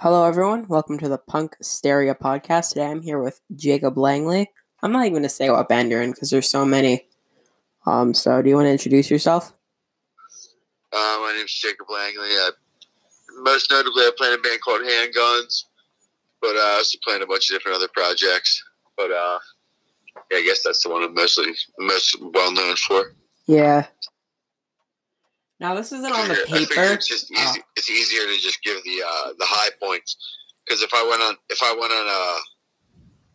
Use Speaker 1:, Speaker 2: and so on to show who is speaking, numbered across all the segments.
Speaker 1: Hello, everyone. Welcome to the Punksteria podcast. Today I'm here with Jacob Langley. I'm not even going to say what band you're in because there's so many. Um, so, do you want to introduce yourself?
Speaker 2: Uh, my name's Jacob Langley. Uh, most notably, I play in a band called Handguns, but uh, I also play in a bunch of different other projects. But uh, yeah, I guess that's the one I'm mostly most well known for.
Speaker 1: Yeah. Now this isn't on the paper.
Speaker 2: It's just easy. It's easier to just give the uh, the high points because if I went on if I went on uh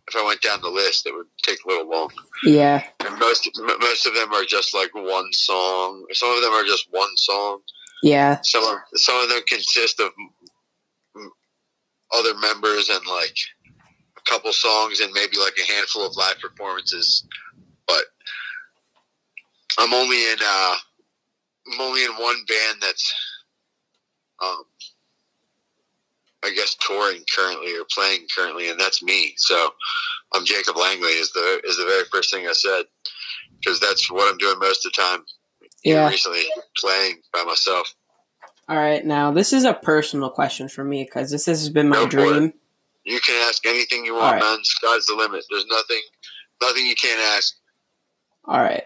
Speaker 2: if I went down the list, it would take a little long.
Speaker 1: Yeah.
Speaker 2: And most m- most of them are just like one song. Some of them are just one song.
Speaker 1: Yeah.
Speaker 2: Some of, some of them consist of other members and like a couple songs and maybe like a handful of live performances. But I'm only in uh, I'm only in one band that's um, I guess touring currently or playing currently, and that's me. So I'm Jacob Langley is the is the very first thing I said because that's what I'm doing most of the time.
Speaker 1: Yeah.
Speaker 2: recently playing by myself.
Speaker 1: All right. Now this is a personal question for me because this has been my
Speaker 2: Go
Speaker 1: dream.
Speaker 2: You can ask anything you want,
Speaker 1: right.
Speaker 2: man. Sky's the limit. There's nothing, nothing you can't ask.
Speaker 1: All right.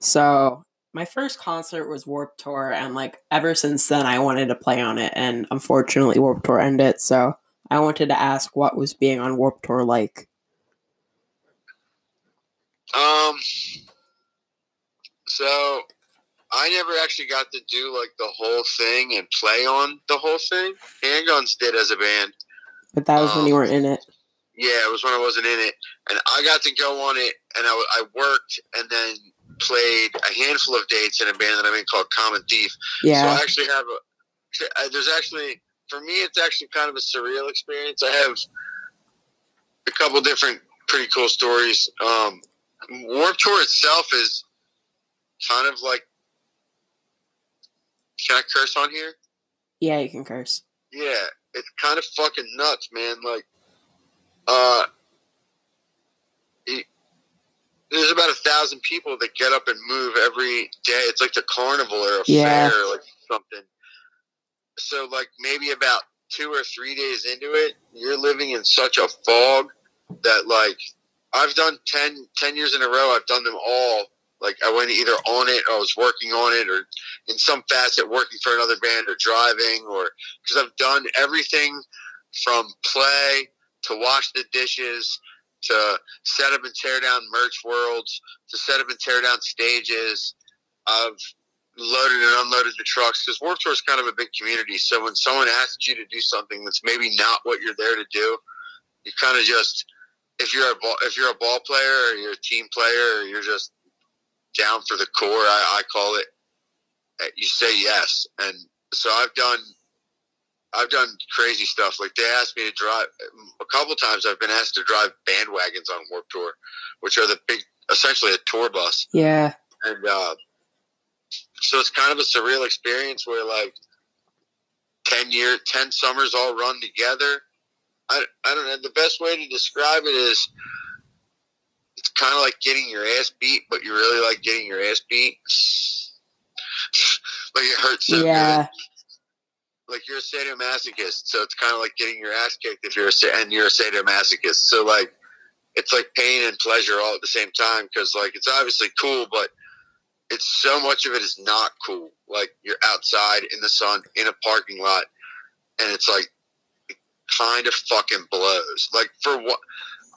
Speaker 1: So my first concert was Warped Tour, and like ever since then, I wanted to play on it, and unfortunately, Warped Tour ended. So I wanted to ask what was being on Warped Tour like.
Speaker 2: Um, so I never actually got to do like the whole thing and play on the whole thing. Handguns did as a band.
Speaker 1: But that was when you
Speaker 2: Um,
Speaker 1: weren't in it.
Speaker 2: Yeah, it was when I wasn't in it, and I got to go on it, and I, I worked, and then played a handful of dates in a band that I'm in called Common Thief.
Speaker 1: Yeah. So.
Speaker 2: I actually have a. There's actually for me, it's actually kind of a surreal experience. I have a couple different pretty cool stories. Um, Warped Tour itself is kind of like. Can I curse on here?
Speaker 1: Yeah, you can curse.
Speaker 2: Yeah, it's kind of fucking nuts, man. Like, uh, there's about a thousand people that get up and move every day. It's like the carnival or a
Speaker 1: Yeah.
Speaker 2: fair, or like something. So, like, maybe about two or three days into it, you're living in such a fog that, like, I've done 10, 10 years in a row. I've done them all. Like, I went either on it, or I was working on it, or in some facet working for another band, or driving, or because I've done everything from play to wash the dishes to set up and tear down merch worlds to set up and tear down stages. I've loaded and unloaded the trucks because Warped Tour is kind of a big community. So when someone asks you to do something that's maybe not what you're there to do, you kind of just if you're a ball, if you're a ball player or you're a team player or you're just down for the core, I, I call it. eh, You say yes, and so I've done I've done crazy stuff. Like they asked me to drive a couple times. I've been asked to drive bandwagons on Warped Tour, which are the big, essentially a tour bus.
Speaker 1: Yeah.
Speaker 2: And uh, so it's kind of a surreal experience where like ten year, ten summers all run together. I, I don't know. The best way to describe it is it's kind of like getting your ass beat, but you really like getting your ass beat. like it hurts so good
Speaker 1: yeah.
Speaker 2: Like you're a sadomasochist, so it's kind of like getting your ass kicked if you're a and you're a sadomasochist. So like, it's like pain and pleasure all at the same time because like it's obviously cool, but it's so much of it is not cool. Like you're outside in the sun in a parking lot, and it's like it kind of fucking blows. Like for what.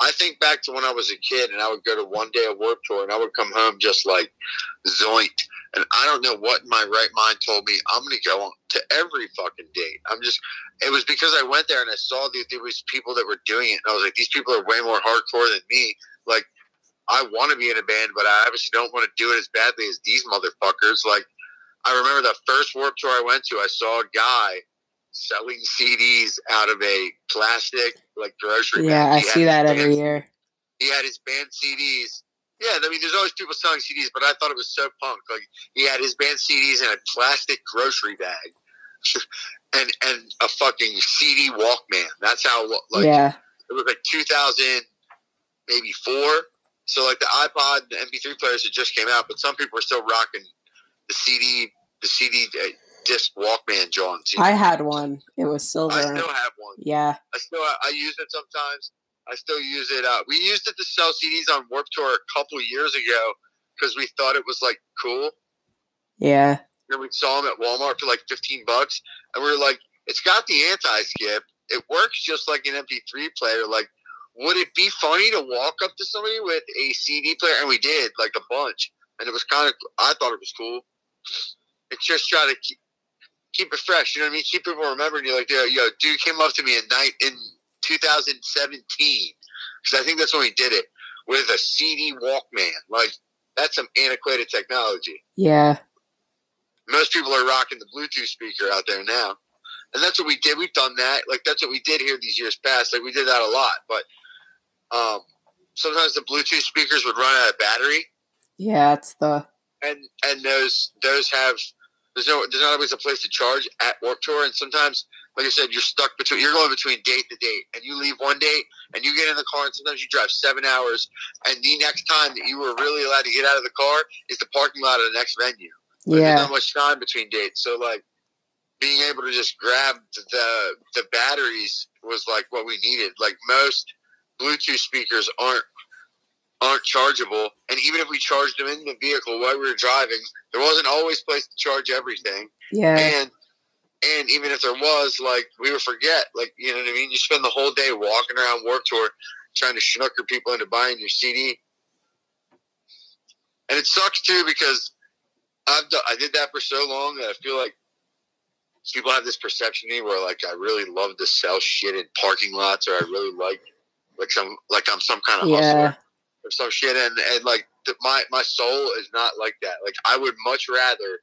Speaker 2: I think back to when I was a kid and I would go to one day of Warped Tour and I would come home just like zoinked. And I don't know what my right mind told me. I'm going to go to every fucking date. I'm just, it was because I went there and I saw that there was people that were doing it. And I was like, these people are way more hardcore than me. Like, I want to be in a band, but I obviously don't want to do it as badly as these motherfuckers. Like, I remember the first Warped Tour I went to, I saw a guy selling CDs out of a plastic, like, grocery
Speaker 1: Yeah,
Speaker 2: bag.
Speaker 1: I see that
Speaker 2: band-
Speaker 1: every year.
Speaker 2: he had his band CDs. Yeah, I mean, there's always people selling CDs, but I thought it was so punk. Like he had his band CDs in a plastic grocery bag, and and a fucking CD Walkman. That's how like
Speaker 1: yeah.
Speaker 2: it was like 2000, maybe four. So like the iPod, the MP3 players had just came out, but some people were still rocking the CD, the CD uh, disc Walkman, John.
Speaker 1: I had one. It was silver.
Speaker 2: I still have one.
Speaker 1: Yeah.
Speaker 2: I still I use it sometimes. I still use it. Uh, we used it to sell CDs on Warped Tour a couple years ago because we thought it was like cool.
Speaker 1: Yeah.
Speaker 2: And we saw them at Walmart for like fifteen bucks, and we were like, "It's got the anti-skip. It works just like an MP3 player. Like, would it be funny to walk up to somebody with a CD player?" And we did, like a bunch, and it was kind of. I thought it was cool. It's just try to keep keep it fresh. You know what I mean? Keep people remembering you. Like, yo, yo, dude came up to me at night in 2017 because I think that's when we did it with a CD Walkman. Like, that's some antiquated technology.
Speaker 1: Yeah.
Speaker 2: Most people are rocking the Bluetooth speaker out there now. And that's what we did. We've done that. Like, that's what we did here these years past. Like, we did that a lot. But um, sometimes the Bluetooth speakers would run out of battery.
Speaker 1: Yeah, it's the.
Speaker 2: And, and those those have there's no there's not always a place to charge at Warped Tour, and sometimes, like I said, you're stuck between you're going between date to date, and you leave one date and you get in the car, and sometimes you drive seven hours, and the next time that you were really allowed to get out of the car is the parking lot of the next venue.
Speaker 1: Yeah.
Speaker 2: There's not much time between dates, so like being able to just grab the the batteries was like what we needed. Like most Bluetooth speakers aren't aren't chargeable, and even if we charged them in the vehicle while we were driving, there wasn't always place to charge everything.
Speaker 1: Yeah.
Speaker 2: And and even if there was, like we would forget. Like you know what I mean? You spend the whole day walking around Warped Tour trying to snooker people into buying your CD, and it sucks too because I've done, I did that for so long that I feel like people have this perception of me where like I really love to sell shit in parking lots, or I really like like some like I'm some kind of
Speaker 1: Yeah.
Speaker 2: hustler or some shit, and and like the, my my soul is not like that. Like I would much rather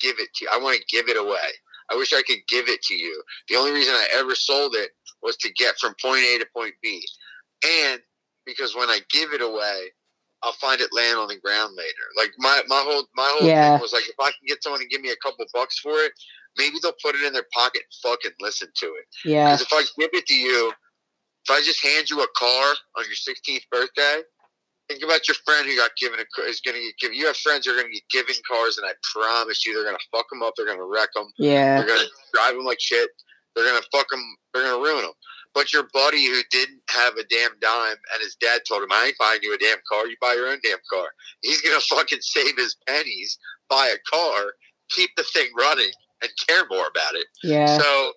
Speaker 2: give it to you. I want to give it away. I wish I could give it to you. The only reason I ever sold it was to get from point A to point B, and because when I give it away, I'll find it laying on the ground later. Like my my whole my whole
Speaker 1: Yeah.
Speaker 2: thing was like if I can get someone to give me a couple bucks for it, maybe they'll put it in their pocket and fucking listen to it.
Speaker 1: Yeah.
Speaker 2: Because if I give it to you, if I just hand you a car on your 16th birthday, think about your friend who got given a car is going to get given. You have friends who are going to get given cars, and I promise you, they're going to fuck them up. They're going to wreck them.
Speaker 1: Yeah.
Speaker 2: They're going to drive them like shit. They're going to fuck them. They're going to ruin them. But your buddy who didn't have a damn dime, and his dad told him, "I ain't buying you a damn car. You buy your own damn car." He's going to fucking save his pennies, buy a car, keep the thing running, and care more about it.
Speaker 1: Yeah.
Speaker 2: So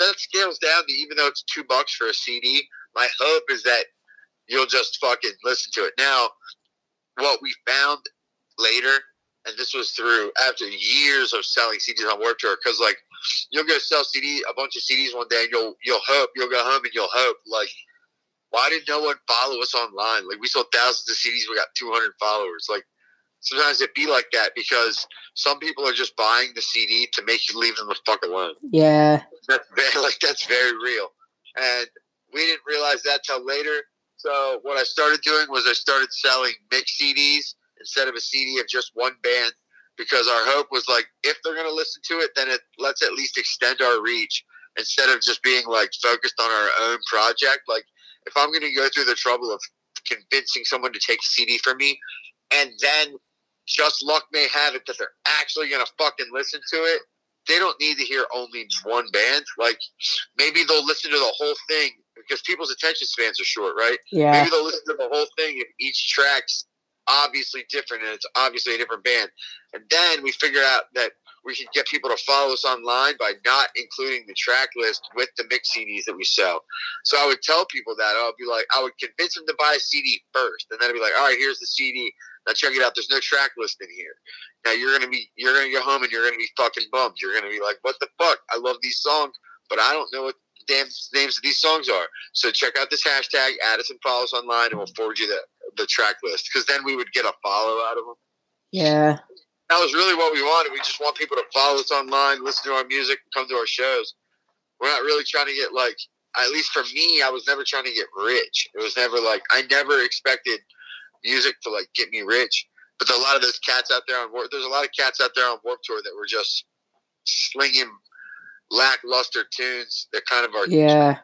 Speaker 2: that scales down to even though it's two bucks for a CD, my hope is that you'll just fucking listen to it. Now, what we found later, and this was through after years of selling CDs on Warped Tour, because like you'll go sell CD a bunch of CDs one day, and you'll you'll hope you'll go home and you'll hope like. Why did no one follow us online? Like we sold thousands of CDs, we got 200 followers. Like sometimes it be like that because some people are just buying the CD to make you leave them the fuck alone
Speaker 1: Yeah.
Speaker 2: that's very like that's very real and we didn't realize that till later so what i started doing was i started selling mix cds instead of a cd of just one band because our hope was like if they're going to listen to it then it let's at least extend our reach instead of just being like focused on our own project like if i'm going to go through the trouble of convincing someone to take a cd from me and then just luck may have it that they're actually going to fucking listen to it they don't need to hear only one band. Like maybe they'll listen to the whole thing because people's attention spans are short, right?
Speaker 1: Yeah.
Speaker 2: Maybe they'll listen to the whole thing if each track's obviously different and it's obviously a different band. And then we figure out that we can get people to follow us online by not including the track list with the mix CDs that we sell. So I would tell people that I'll be like, I would convince them to buy a CD first, and then I'd be like, all right, here's the CD. Now check it out. There's no track list in here. Now you're gonna be you're gonna go home and you're gonna be fucking bummed. You're gonna be like, what the fuck? I love these songs, but I don't know what damn names of these songs are. So check out this hashtag, Addison us and follow us online, and we'll forward you the the track list. Because then we would get a follow out of them.
Speaker 1: Yeah.
Speaker 2: That was really what we wanted. We just want people to follow us online, listen to our music, come to our shows. We're not really trying to get like, at least for me, I was never trying to get rich. It was never like I never expected music to like get me rich. But a lot of those cats out there on Warp, there's a lot of cats out there on Warped Tour that were just slinging lackluster tunes that kind of are
Speaker 1: Yeah.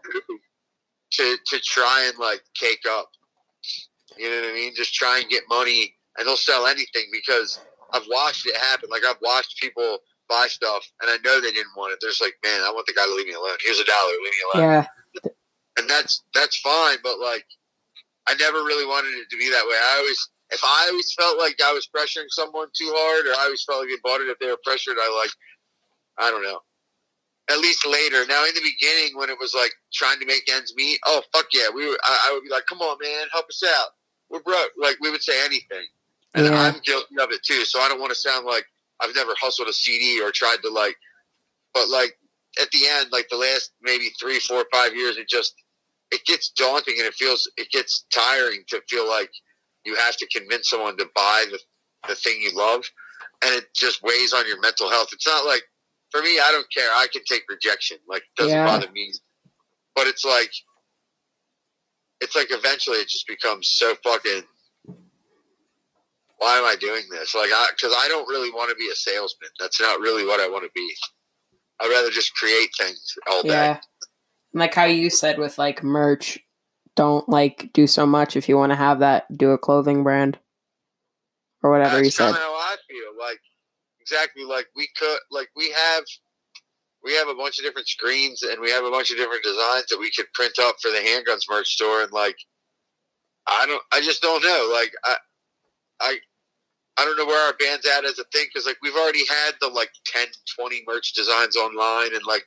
Speaker 2: to to try and like cake up. You know what I mean? Just try and get money, and they'll sell anything because I've watched it happen. Like I've watched people buy stuff, and I know they didn't want it. They're just like, man, I want the guy to leave me alone. Here's a dollar, leave me alone.
Speaker 1: Yeah.
Speaker 2: And that's that's fine, but like, I never really wanted it to be that way. I always, if I always felt like I was pressuring someone too hard, or I always felt like they bought it if they were pressured, I like, I don't know. At least later. Now, in the beginning, when it was like trying to make ends meet, oh fuck yeah, we were. I, I would be like, come on, man, help us out. We're broke. Like we would say anything, and
Speaker 1: Yeah.
Speaker 2: I'm guilty of it too. So I don't want to sound like I've never hustled a CD or tried to like, but like at the end, like the last maybe three, four, five years, it just it gets daunting and it feels it gets tiring to feel like you have to convince someone to buy the the thing you love, and it just weighs on your mental health. It's not like for me, I don't care. I can take rejection. Like it doesn't
Speaker 1: Yeah.
Speaker 2: bother me. But it's like it's like eventually it just becomes so fucking why am I doing this? Like, I because I don't really want to be a salesman. That's not really what I want to be. I'd rather just create things all day.
Speaker 1: Yeah. Like how you said with like merch, don't like do so much if you want to have that, do a clothing brand. Or whatever you
Speaker 2: That's
Speaker 1: said.
Speaker 2: kind of how I feel. Like exactly like we could like we have we have a bunch of different screens and we have a bunch of different designs that we could print up for the handguns merch store and like I don't I just don't know like I I I don't know where our band's at as a thing because like we've already had the like 10 20 merch designs online and like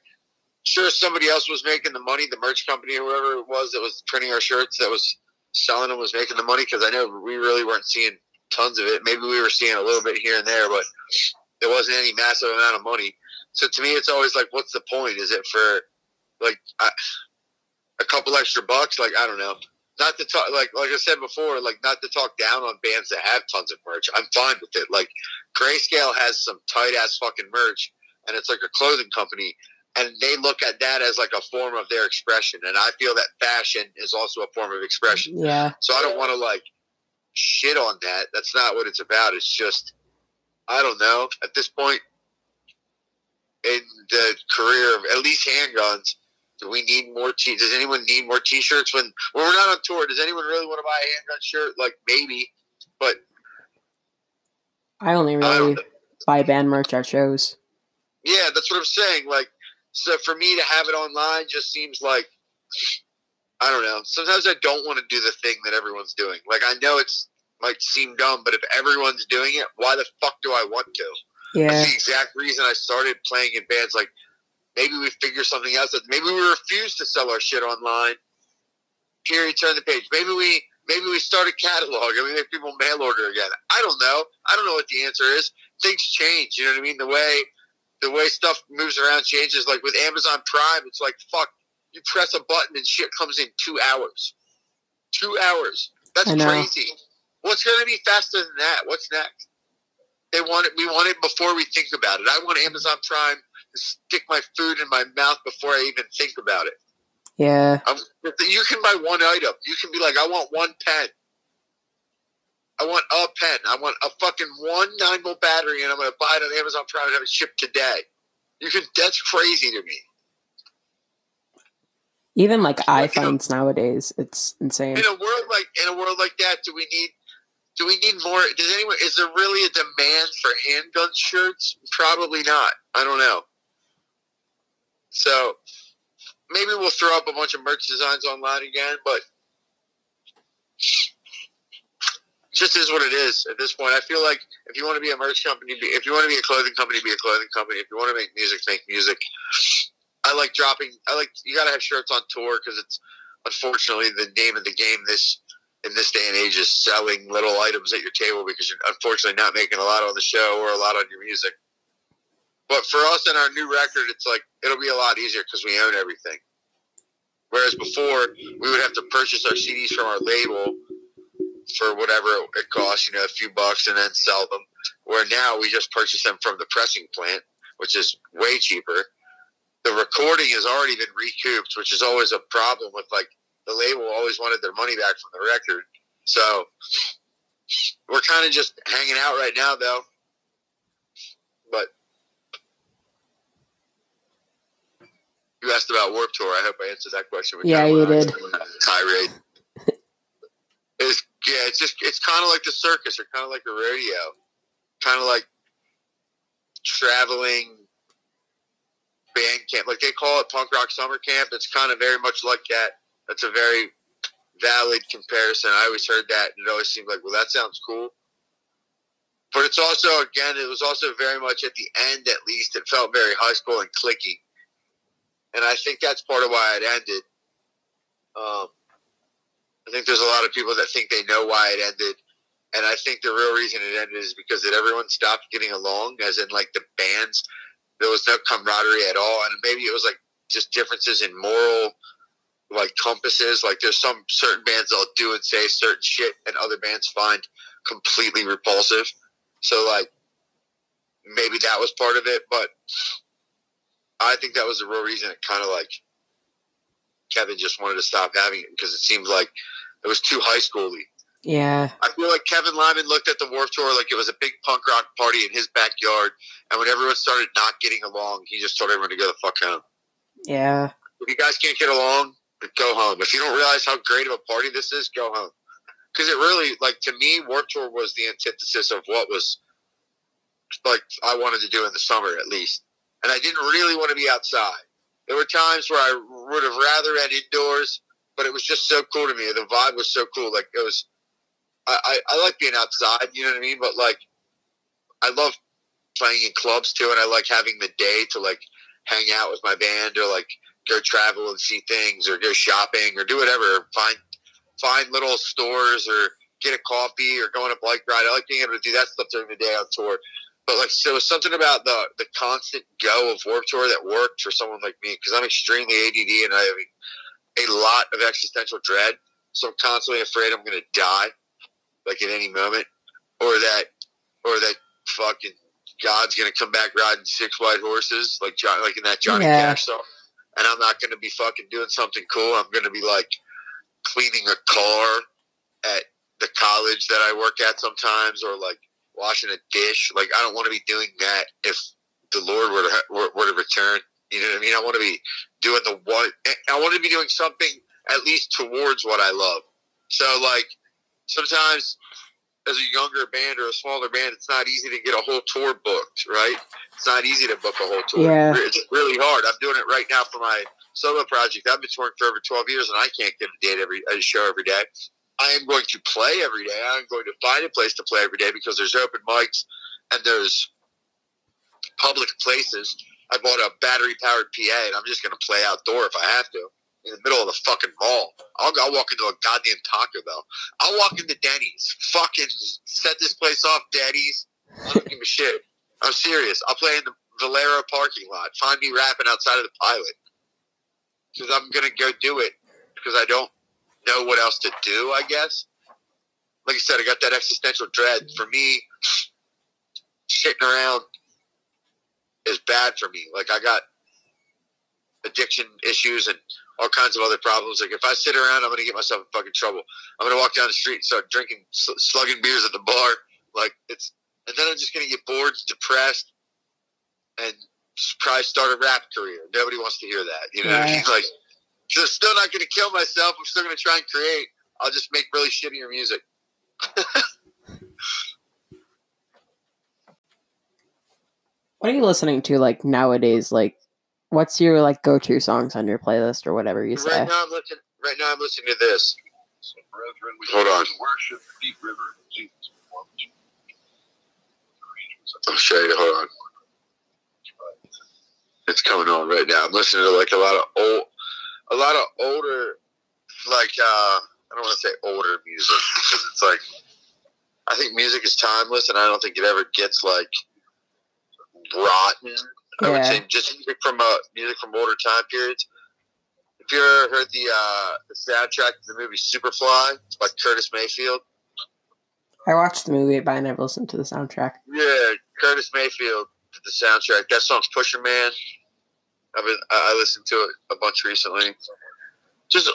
Speaker 2: sure somebody else was making the money the merch company whoever it was that was printing our shirts that was selling them was making the money because I know we really weren't seeing tons of it. Maybe we were seeing a little bit here and there, but there wasn't any massive amount of money. So to me, it's always like, what's the point? Is it for like I, a couple extra bucks? Like I don't know. Not to talk like like I said before, like not to talk down on bands that have tons of merch. I'm fine with it. Like Grayscale has some tight ass fucking merch, and it's like a clothing company. And they look at that as like a form of their expression, and I feel that fashion is also a form of expression.
Speaker 1: Yeah.
Speaker 2: So I don't want to like shit on that. That's not what it's about. It's just I don't know. At this point in the career of at least handguns, do we need more t does anyone need more t shirts when when we're not on tour? Does anyone really want to buy a handgun shirt? Like maybe. But
Speaker 1: I only really
Speaker 2: don't
Speaker 1: buy band merch at shows.
Speaker 2: Yeah, that's what I'm saying. Like, so for me to have it online just seems like I don't know. Sometimes I don't want to do the thing that everyone's doing. Like, I know it's might seem dumb, but if everyone's doing it, why the fuck do I want to?
Speaker 1: Yeah.
Speaker 2: That's the exact reason I started playing in bands. Like, maybe we figure something else. out. Maybe we refuse to sell our shit online. Period. Turn the page. Maybe we maybe we start a catalog and we make people mail order again. I don't know. I don't know what the answer is. Things change. You know what I mean? The way the way stuff moves around changes. Like with Amazon Prime, it's like fuck. You press a button and shit comes in two hours. Two hours. That's crazy. What's going to be faster than that? What's next? They want it. We want it before we think about it. I want Amazon Prime to stick my food in my mouth before I even think about it.
Speaker 1: Yeah.
Speaker 2: You can buy one item. You can be like, I want one pen. I want a pen. I want a fucking one nine volt battery, and I'm going to buy it on Amazon Prime and have it shipped today. You can. That's crazy to me.
Speaker 1: Even like
Speaker 2: Like, you know-
Speaker 1: iPhones nowadays, it's insane.
Speaker 2: In a world like in a world like that, do we need? Do we need more? Does anyone? Is there really a demand for handgun shirts? Probably not. I don't know. So maybe we'll throw up a bunch of merch designs online again, but just is what it is at this point. I feel like if you want to be a merch company, if you want to be a clothing company, be a clothing company. If you want to make music, make music. I like dropping. I like you got to have shirts on tour because it's unfortunately the name of the game. This in this day and age is selling little items at your table because you're unfortunately not making a lot on the show or a lot on your music. But for us and our new record, it's like it'll be a lot easier because we own everything. Whereas before, we would have to purchase our CDs from our label for whatever it costs, you know, a few bucks, and then sell them. Where now we just purchase them from the pressing plant, which is way cheaper. The recording has already been recouped, which is always a problem with like the label always wanted their money back from the record. So we're kind of just hanging out right now, though. But you asked about Warped Tour. I hope I answered that question. We
Speaker 1: Yeah, you did.
Speaker 2: Tirade. it's yeah, it's just it's kind of like the circus or kind of like a rodeo, kind of like traveling band camp. Like they call it punk rock summer camp. It's kind of very much like that. That's a very valid comparison. I always heard that and it always seemed like, well, that sounds cool. But it's also, again, it was also very much at the end, at least, it felt very high school and clicky. And I think that's part of why it ended. Um, I think there's a lot of people that think they know why it ended. And I think the real reason it ended is because that everyone stopped getting along, as in like the bands. There was no camaraderie at all, and maybe it was like just differences in moral like compasses. Like there's some certain bands that'll do and say certain shit, and other bands find completely repulsive. So like maybe that was part of it, but I think that was the real reason it kind of like Kevin just wanted to stop having it because it seemed like it was too high schooly.
Speaker 1: Yeah.
Speaker 2: I feel like Kevin Lyman looked at the Warped Tour like it was a big punk rock party in his backyard, and when everyone started not getting along, he just told everyone to go the fuck home.
Speaker 1: Yeah.
Speaker 2: If you guys can't get along, go home. If you don't realize how great of a party this is, go home. Because it really, like, to me, Warped Tour was the antithesis of what was, like, I wanted to do in the summer, at least. And I didn't really want to be outside. There were times where I would have rather had indoors, but it was just so cool to me. The vibe was so cool. Like, it was, I, I, I like being outside, you know what I mean? But, like, I love playing in clubs, too, and I like having the day to, like, hang out with my band or, like, go travel and see things or go shopping or do whatever. Find find little stores or get a coffee or go on a bike ride. I like being able to do that stuff during the day on tour. But like, so was something about the the constant go of Warped Tour that worked for someone like me because I'm extremely ADD and I have a lot of existential dread. So I'm constantly afraid I'm going to die, like at any moment, or that, or that fucking God's going to come back riding six white horses, like John, like in that Johnny
Speaker 1: Yeah.
Speaker 2: Cash song and I'm not going to be fucking doing something cool. I'm going to be like cleaning a car at the college that I work at sometimes, or like washing a dish. Like I don't want to be doing that if the Lord were to were, were to return. You know what I mean? I want to be doing the one. Eh, I want to be doing something at least towards what I love. So like sometimes as a younger band or a smaller band, it's not easy to get a whole tour booked, right? It's not easy to book a whole tour.
Speaker 1: Yeah.
Speaker 2: It's really hard. I'm doing it right now for my solo project. I've been touring for over 12 years and I can't get a date every a show every day. I am going to play every day. I'm going to find a place to play every day because there's open mics and there's public places. I bought a battery powered PA and I'm just going to play outdoor if I have to in the middle of the fucking mall. I'll, I'll walk into a goddamn Taco Bell. I'll walk into Denny's. Fucking set this place off, Denny's. Give a shit. I'm serious. I'll play in the Valero parking lot. Find me rapping outside of the pilot. Because I'm going to go do it because I don't know what else to do, I guess. Like I said, I got that existential dread. For me, sitting around is bad for me. Like I got addiction issues and all kinds of other problems. Like if I sit around, I'm going to get myself in fucking trouble. I'm going to walk down the street and start drinking, slugging beers at the bar. Like it's, and then I'm just going to get bored, depressed, and probably start a rap career. Nobody wants to hear that. You know
Speaker 1: Yeah.
Speaker 2: mean? Like, so I'm still not going to kill myself. I'm still going to try and create. I'll just make really shittier music.
Speaker 1: What are you listening to like nowadays? Like, what's your like go-to songs on your playlist or whatever you say?
Speaker 2: Right now, I'm listening. Right now, I'm listening to this.
Speaker 3: So, brethren,
Speaker 2: Hold on.
Speaker 3: worship the deep river.
Speaker 2: I'll show you. Hold on. It's coming on right now. I'm listening to like a lot of old, a lot of older, like uh, I don't want to say older music because it's like I think music is timeless, and I don't think it ever gets like rotten. I would say just music from uh, music from older time periods. If you ever heard the uh, the soundtrack to the movie Superfly it's by Curtis Mayfield,
Speaker 1: I watched the movie, but I never listened to the soundtrack.
Speaker 2: Yeah, Curtis Mayfield did the soundtrack. That song's Pusher Man. I've been I listened to it a bunch recently. Just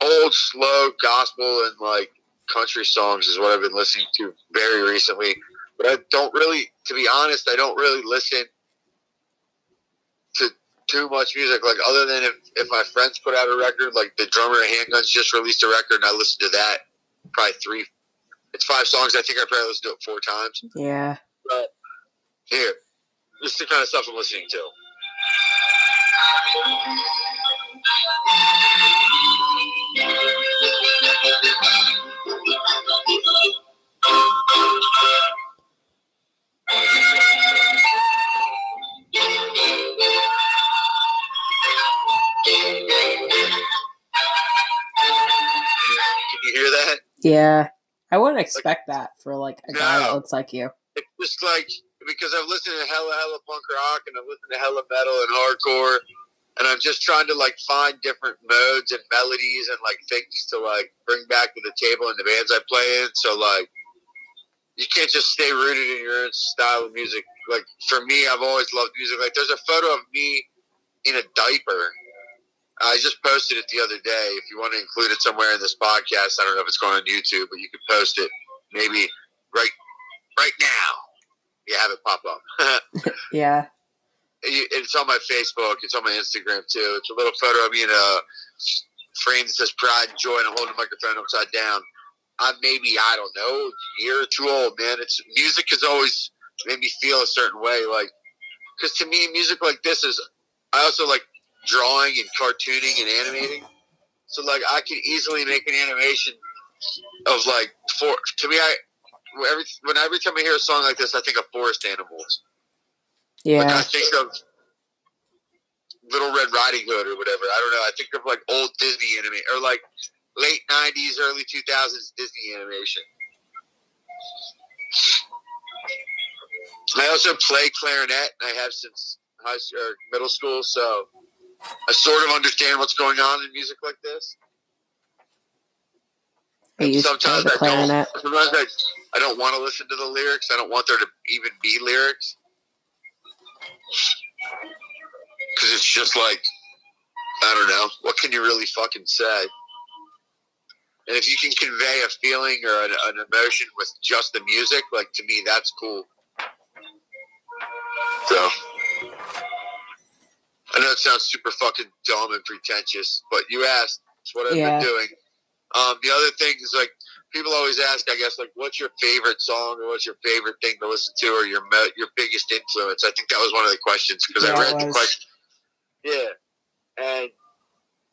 Speaker 2: old, slow gospel and like country songs is what I've been listening to very recently. But I don't really, to be honest, I don't really listen too much music. Like other than if, if my friends put out a record, like the drummer of Handguns just released a record, and I listened to that probably three. It's five songs. I think I probably listened to it four times
Speaker 1: Yeah.
Speaker 2: But here, this is the kind of stuff I'm listening to. you hear that?
Speaker 1: Yeah. I wouldn't expect that for like a guy that looks like you.
Speaker 2: It's just like because I've listened to hella hella punk rock and I've listened to hella metal and hardcore, and I'm just trying to like find different modes and melodies and like things to like bring back to the table in the bands I play in. So like, you can't just stay rooted in your own style of music. Like for me, I've always loved music. Like there's a photo of me in a diaper. I just posted it the other day. If you want to include it somewhere in this podcast, I don't know if it's going on YouTube, but you can post it maybe right right now. You have it pop up.
Speaker 1: Yeah.
Speaker 2: It's on my Facebook. It's on my Instagram too. It's a little photo of me in a frame that says "Pride and Joy" and I'm holding a microphone upside down. I'm maybe I don't know, a year or two old, man. It's music has always made me feel a certain way, like because to me, music like this is. I also like drawing and cartooning and animating. So like I could easily make an animation of like for to me I every when every time I hear a song like this I think of forest animals. Like I think of Little Red Riding Hood or whatever. I don't know. I think of like old Disney anime or like late '90s, early 2000s Disney animation. I also play clarinet. and I have since high school or middle school, so I sort of understand what's going on in music like this.
Speaker 1: I used to play
Speaker 2: Sometimes I don't. Sometimes I, I don't want to listen to the lyrics. I don't want there to even be lyrics because it's just like I don't know. What can you really fucking say? And if you can convey a feeling or an, an emotion with just the music, like to me, that's cool. So I know it sounds super fucking dumb and pretentious, but you asked. It's what I've
Speaker 1: Yeah.
Speaker 2: been doing. Um, the other thing is like people always ask, I guess, like, what's your favorite song or what's your favorite thing to listen to or your your biggest influence? I think that was one of the questions because
Speaker 1: Yeah,
Speaker 2: I read the question. Yeah, and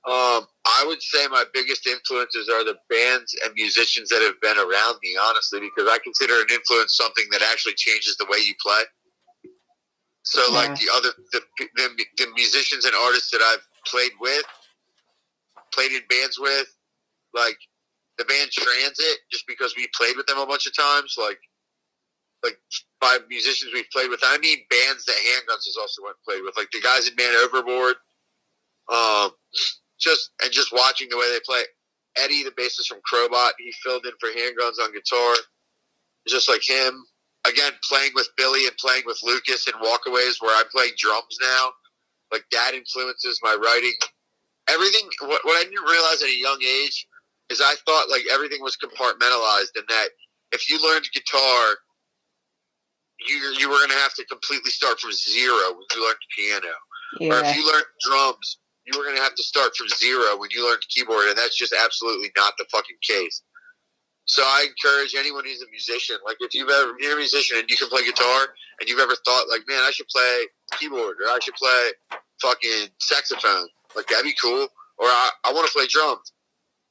Speaker 2: um, I would say my biggest influences are the bands and musicians that have been around me, honestly, because I consider an influence something that actually changes the way you play. So, like the other the, the the musicians and artists that I've played with, played in bands with, like the band Transit, just because we played with them a bunch of times, like like by musicians we've played with. I mean bands that Handguns has also went played with, like the guys in Man Overboard. Um, just and just watching the way they play. Eddie, the bassist from Crowbot, he filled in for Handguns on guitar, just like him. Again, playing with Billy and playing with Lucas and Walkaways, where I'm playing drums now. Like that influences my writing. Everything. What, what I didn't realize at a young age is I thought like everything was compartmentalized, and that if you learned guitar, you you were going to have to completely start from zero when you learned piano, or if you learned drums, you were going to have to start from zero when you learned keyboard, and that's just absolutely not the fucking case. So I encourage anyone who's a musician, like if you've ever you're a musician and you can play guitar, and you've ever thought like, man, I should play keyboard or I should play fucking saxophone, like that'd be cool, or I, I want to play drums.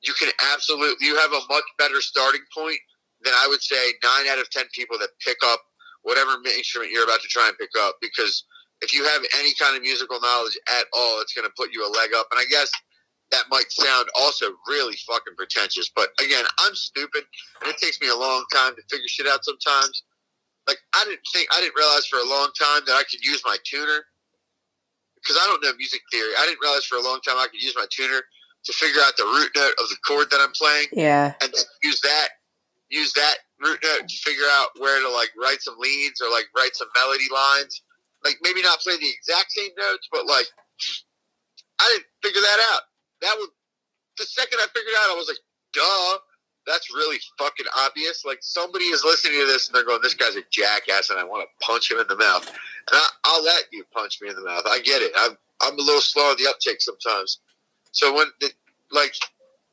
Speaker 2: You can absolutely you have a much better starting point than I would say nine out of ten people that pick up whatever instrument you're about to try and pick up because if you have any kind of musical knowledge at all, it's going to put you a leg up. And I guess that might sound also really fucking pretentious, but again, I'm stupid, and it takes me a long time to figure shit out sometimes. Like I didn't think I didn't realize for a long time that I could use my tuner because I don't know music theory. I didn't realize for a long time I could use my tuner to figure out the root note of the chord that I'm playing
Speaker 1: Yeah.
Speaker 2: and use that use that root note to figure out where to like write some leads or like write some melody lines. Like maybe not play the exact same notes, but like I didn't figure that out. That was the second I figured out. I was like, "Duh, that's really fucking obvious." Like somebody is listening to this and they're going, "This guy's a jackass," and I want to punch him in the mouth. And I, I'll let you punch me in the mouth. I get it. I'm I'm a little slow on the uptake sometimes. So when the, like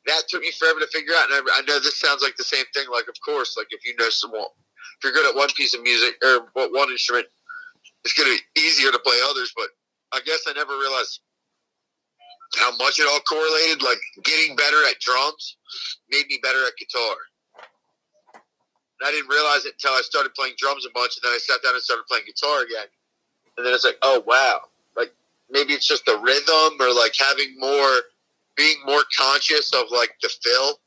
Speaker 2: that took me forever to figure out. And I, I know this sounds like the same thing. Like, of course, like if you know someone, if you're good at one piece of music or one instrument, it's gonna be easier to play others. But I guess I never realized how much it all correlated. Like getting better at drums made me better at guitar. And I didn't realize it until I started playing drums a bunch, and then I sat down and started playing guitar again. And then it's like, oh wow, like maybe it's just the rhythm or like having more, being more conscious of like the fill,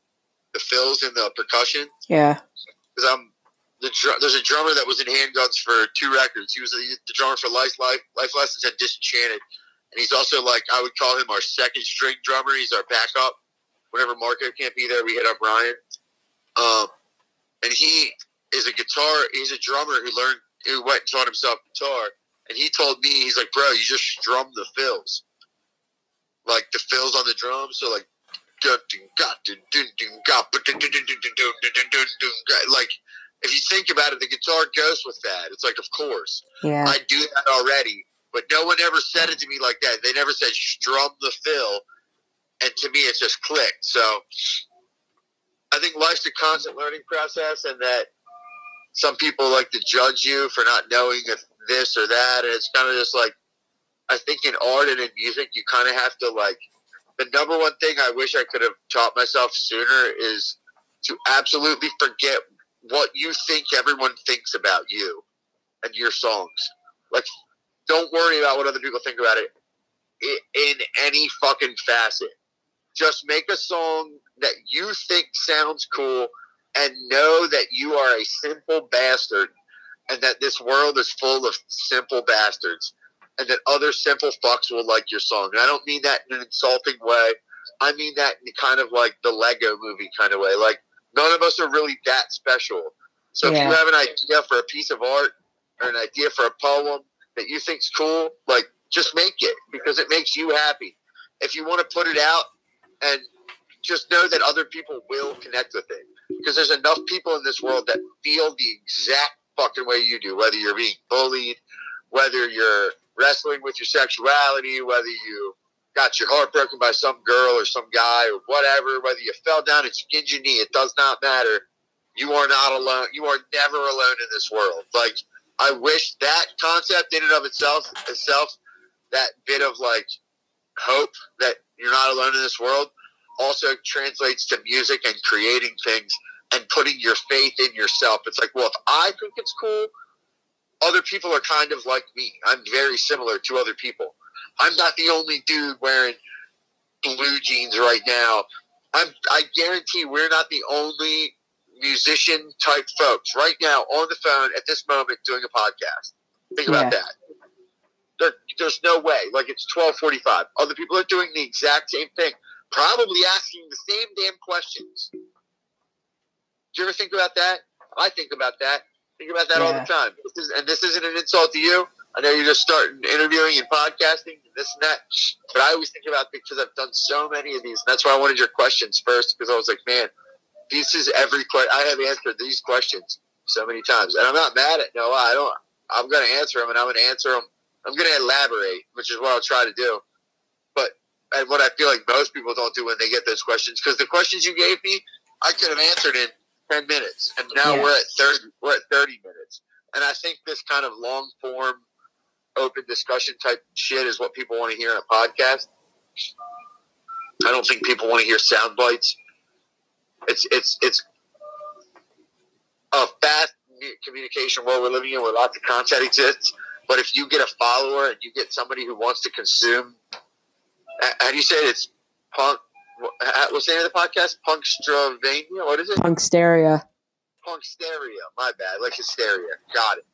Speaker 2: the fills in the percussion.
Speaker 1: Yeah.
Speaker 2: Because I'm the dr- there's a drummer that was in Handguns for two records. He was the, the drummer for Life Life Life Lessons and Disenchanted, and he's also like, I would call him our second string drummer. He's our backup. Whenever Marco can't be there, we hit up Ryan. Um, and he is a guitar, he's a drummer who learned, who went and taught himself guitar. And he told me, he's like, bro, you just strum the fills. Like the fills on the drums. So, like, like if you think about it, the guitar goes with that. It's like, of course,
Speaker 1: yeah.
Speaker 2: I do that already but no one ever said it to me like that. They never said strum the fill, and to me, it just clicked. So I think life's a constant learning process, and that some people like to judge you for not knowing if this or that, and it's kind of just like I think in art and in music, you kind of have to like the number one thing I wish I could have taught myself sooner is to absolutely forget what you think everyone thinks about you and your songs. Like, don't worry about what other people think about it in any fucking facet. Just make a song that you think sounds cool and know that you are a simple bastard and that this world is full of simple bastards and that other simple fucks will like your song. And I don't mean that in an insulting way. I mean that in kind of like the Lego movie kind of way. Like, none of us are really that special. So if you have an idea for a piece of art or an idea for a poem that you think's cool, like just make it because it makes you happy. If you want to put it out and just know that other people will connect with it because there's enough people in this world that feel the exact fucking way you do, whether you're being bullied, whether you're wrestling with your sexuality, whether you got your heart broken by some girl or some guy or whatever, whether you fell down and skinned your knee, it does not matter. You are not alone. You are never alone in this world. Like I wish that concept in and of itself itself, that bit of like hope that you're not alone in this world also translates to music and creating things and putting your faith in yourself. It's like, well, if I think it's cool, other people are kind of like me. I'm very similar to other people. I'm not the only dude wearing blue jeans right now. I'm, I guarantee we're not the only musician type folks right now on the phone at this moment doing a podcast. Think about
Speaker 1: Yeah.
Speaker 2: that. There, there's no way. Like it's 12:45. Other people are doing the exact same thing, probably asking the same damn questions. Do you ever think about that? I think about that. Think about that all the time. This is, and this isn't an insult to you. I know you're just starting interviewing and podcasting and this and that, but I always think about it because I've done so many of these. And that's why I wanted your questions first because I was like, man, this is every question. I have answered these questions so many times, and I'm not mad at Noah. I don't. I'm going to answer them, and I'm going to answer them. I'm going to elaborate, which is what I'll try to do. But and what I feel like most people don't do when they get those questions, because the questions you gave me, I could have answered in ten minutes, and now
Speaker 1: Yeah.
Speaker 2: we're at thirty. We're at thirty minutes, and I think this kind of long form, open discussion type shit is what people want to hear in a podcast. I don't think people want to hear sound bites. It's it's it's a fast communication world we're living in where lots of content exists. But if you get a follower and you get somebody who wants to consume, how do you say it? It's punk. What's the name of the podcast? Punkstravania. What is it?
Speaker 1: Punksteria.
Speaker 2: Punksteria. My bad. Like hysteria. Got it.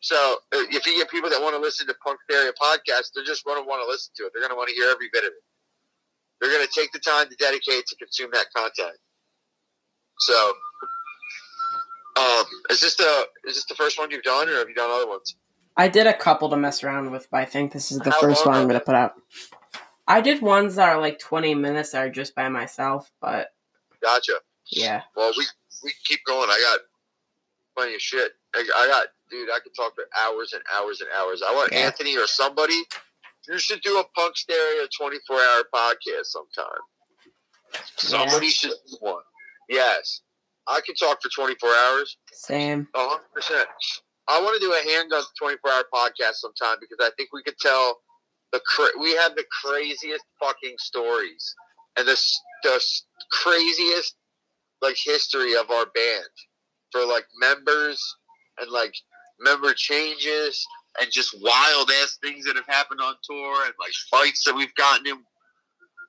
Speaker 2: So uh, if you get people that want to listen to Punksteria podcast, they're just going to want to listen to it. They're going to want to hear every bit of it. They're going to take the time to dedicate to consume that content. So, um, is this the is this the first one you've done, or have you done other ones?
Speaker 1: I did a couple to mess around with, but I think this is the
Speaker 2: How
Speaker 1: first one I'm going to put out. I did ones that are like 20 minutes that are just by myself, but
Speaker 2: Gotcha.
Speaker 1: yeah.
Speaker 2: Well, we we keep going. I got plenty of shit. I, I got, dude. I could talk for hours and hours and hours. I want
Speaker 1: Yeah.
Speaker 2: Anthony or somebody. You should do a Punksteria twenty four hour podcast sometime. Somebody should do one. Yes, I can talk for twenty four hours.
Speaker 1: Same.
Speaker 2: A hundred percent. I want to do a handgun 24 hour podcast sometime because I think we could tell the cra- we have the craziest fucking stories and the the craziest like history of our band for like members and like member changes and just wild ass things that have happened on tour and like fights that we've gotten in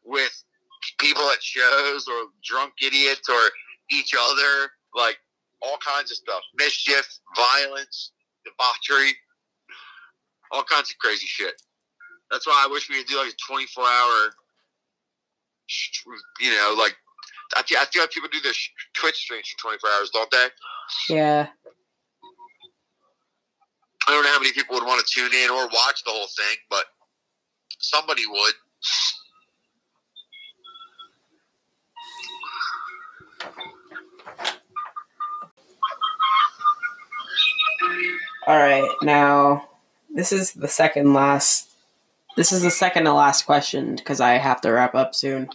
Speaker 2: with people at shows or drunk idiots or each other like all kinds of stuff mischief violence debauchery all kinds of crazy shit that's why i wish we could do like a 24 hour you know like I feel, I feel like people do their twitch streams for 24 hours don't they
Speaker 1: Yeah.
Speaker 2: I don't know how many people would want to tune in or watch the whole thing, but somebody would.
Speaker 1: All right. Now, this is the second last. This is the second to last question because I have to wrap up soon.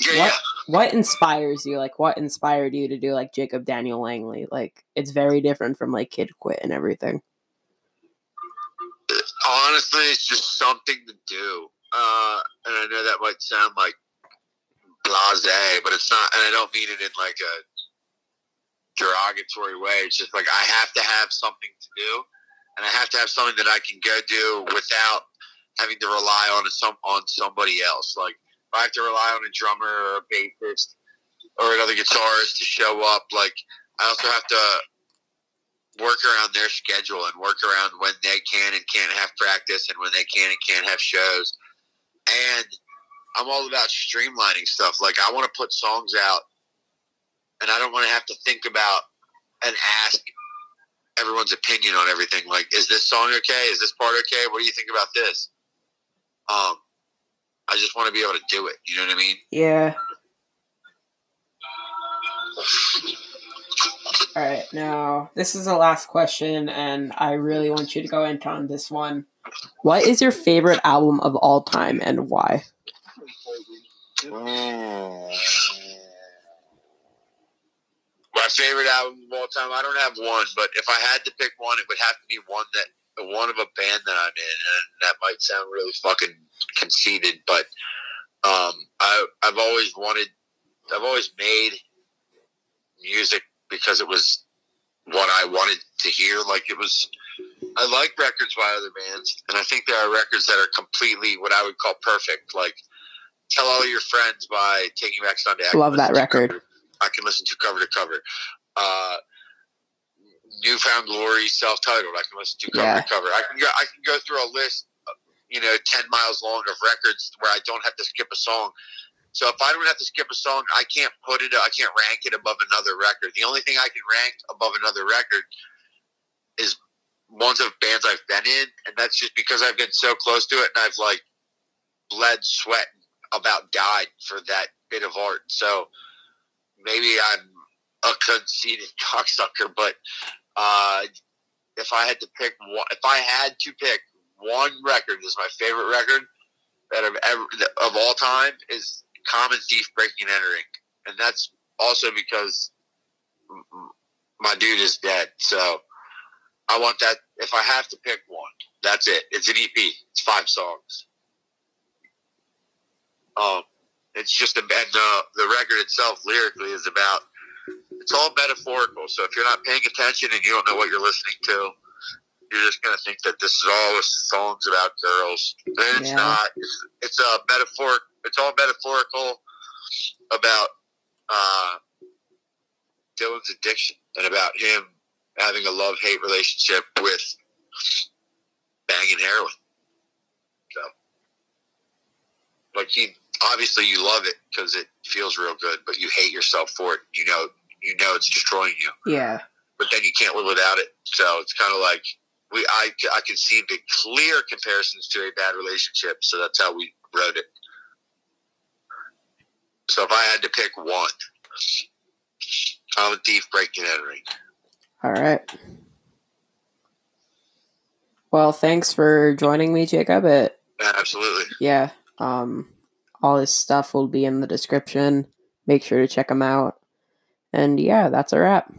Speaker 2: Yeah,
Speaker 1: What what inspires you? Like, what inspired you to do like Jacob Daniel Langley? Like, it's very different from like Kid Quit and everything.
Speaker 2: honestly, it's just something to do. Uh, and I know that might sound like blase, but it's not. And I don't mean it in like a derogatory way. It's just like I have to have something to do, and I have to have something that I can go do without having to rely on some on somebody else. Like if I have to rely on a drummer or a bassist or another guitarist to show up. Like I also have to work around their schedule and work around when they can and can't have practice and when they can and can't have shows. And I'm all about streamlining stuff. Like I want to put songs out and I don't want to have to think about and ask everyone's opinion on everything. Like, is this song okay? Is this part okay? What do you think about this? Um, I just want to be able to do it. You know what I mean?
Speaker 1: Yeah. All right. Now, this is the last question, and I really want you to go into on this one. What is your favorite album of all time, and why?
Speaker 2: My favorite album of all time. I don't have one, but if I had to pick one, it would have to be one that one of a band that I'm in, and that might sound really fucking conceited, but um, I I've always wanted, I've always made music because it was what I wanted to hear. Like it was, I like records by other bands, and I think there are records that are completely what I would call perfect. Like "Tell All Your Friends" by Taking Back Sunday.
Speaker 1: Love that record.
Speaker 2: I can listen to cover to cover. Uh, New Found Glory, self-titled. I can listen to cover
Speaker 1: Yeah.
Speaker 2: to cover. I can go. I can go through a list, uh, you know, ten miles long of records where I don't have to skip a song. So if I don't have to skip a song, I can't put it. I can't rank it above another record. The only thing I can rank above another record is ones of bands I've been in, and that's just because I've been so close to it, and I've like bled, sweat, about died for that bit of art. So maybe I'm a conceited cocksucker, but uh, if I had to pick one, if I had to pick one record as my favorite record that I've ever of all time is Common Thief Breaking and Entering, and that's also because my dude is dead. So I want that. If I have to pick one, that's it. It's an EP. It's five songs. Um, it's just a and the the record itself lyrically is about. It's all metaphorical. So if you're not paying attention and you don't know what you're listening to, you're just gonna think that this is all songs about girls. And it's
Speaker 1: Yeah.
Speaker 2: not. It's, it's a metaphor. It's all metaphorical about uh, Dylan's addiction and about him having a love hate relationship with banging heroin. So, like he obviously you love it because it feels real good, but you hate yourself for it. You know, you know it's destroying you,
Speaker 1: Yeah.
Speaker 2: but then you can't live without it. So it's kind of like we I I can see the clear comparisons to a bad relationship. So that's how we wrote it. So if I had to pick one, Common Thief, Breaking and Entering.
Speaker 1: All right. Well, thanks for joining me, Jacob. It
Speaker 2: absolutely.
Speaker 1: yeah. Um, all this stuff will be in the description. Make sure to check them out. And yeah, that's a wrap.